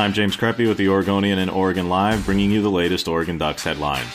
I'm James Crepea with the Oregonian and Oregon Live, bringing you the latest Oregon Ducks headlines.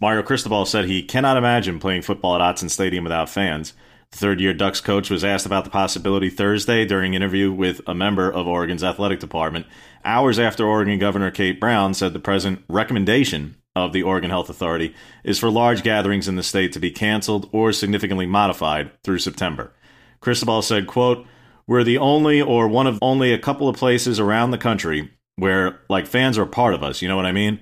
Mario Cristobal said he cannot imagine playing football at Autzen Stadium without fans. The third year Ducks coach was asked about the possibility Thursday during an interview with a member of Oregon's athletic department, hours after Oregon Governor Kate Brown said the present recommendation of the Oregon Health Authority is for large gatherings in the state to be canceled or significantly modified through September. Cristobal said, quote, We're the only or one of only a couple of places around the country where like fans are part of us, you know what I mean?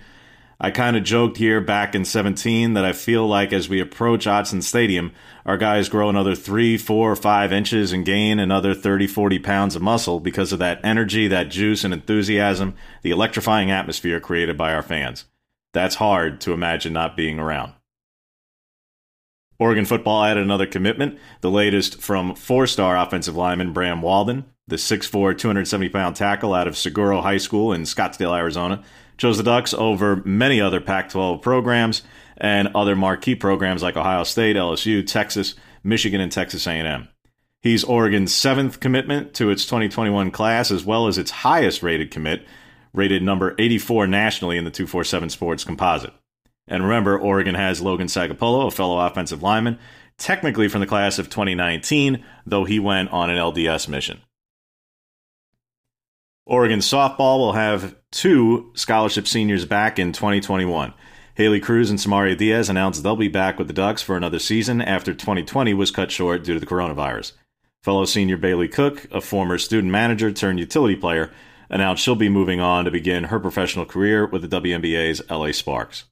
I kind of joked here back in 17 that I feel like as we approach Autzen Stadium, our guys grow another three, four, five inches and gain another 30, 40 pounds of muscle because of that energy, that juice and enthusiasm, the electrifying atmosphere created by our fans. That's hard to imagine not being around. Oregon football added another commitment, the latest from four star offensive lineman Bram Walden, the 6'4, 270 pound tackle out of Saguaro High School in Scottsdale, Arizona chose the Ducks over many other Pac 12 programs and other marquee programs like Ohio State, LSU, Texas, Michigan, and Texas A&M. He's Oregon's seventh commitment to its 2021 class, as well as its highest rated commit, rated number 84 nationally in the 247 Sports composite. And remember, Oregon has Logan Sagapolu, a fellow offensive lineman, technically from the class of 2019, though he went on an LDS mission. Oregon softball will have two scholarship seniors back in 2021. Haley Cruz and Samaria Diaz announced they'll be back with the Ducks for another season after 2020 was cut short due to the coronavirus. Fellow senior Bailey Cook, a former student manager turned utility player, announced she'll be moving on to begin her professional career with the WNBA's LA Sparks.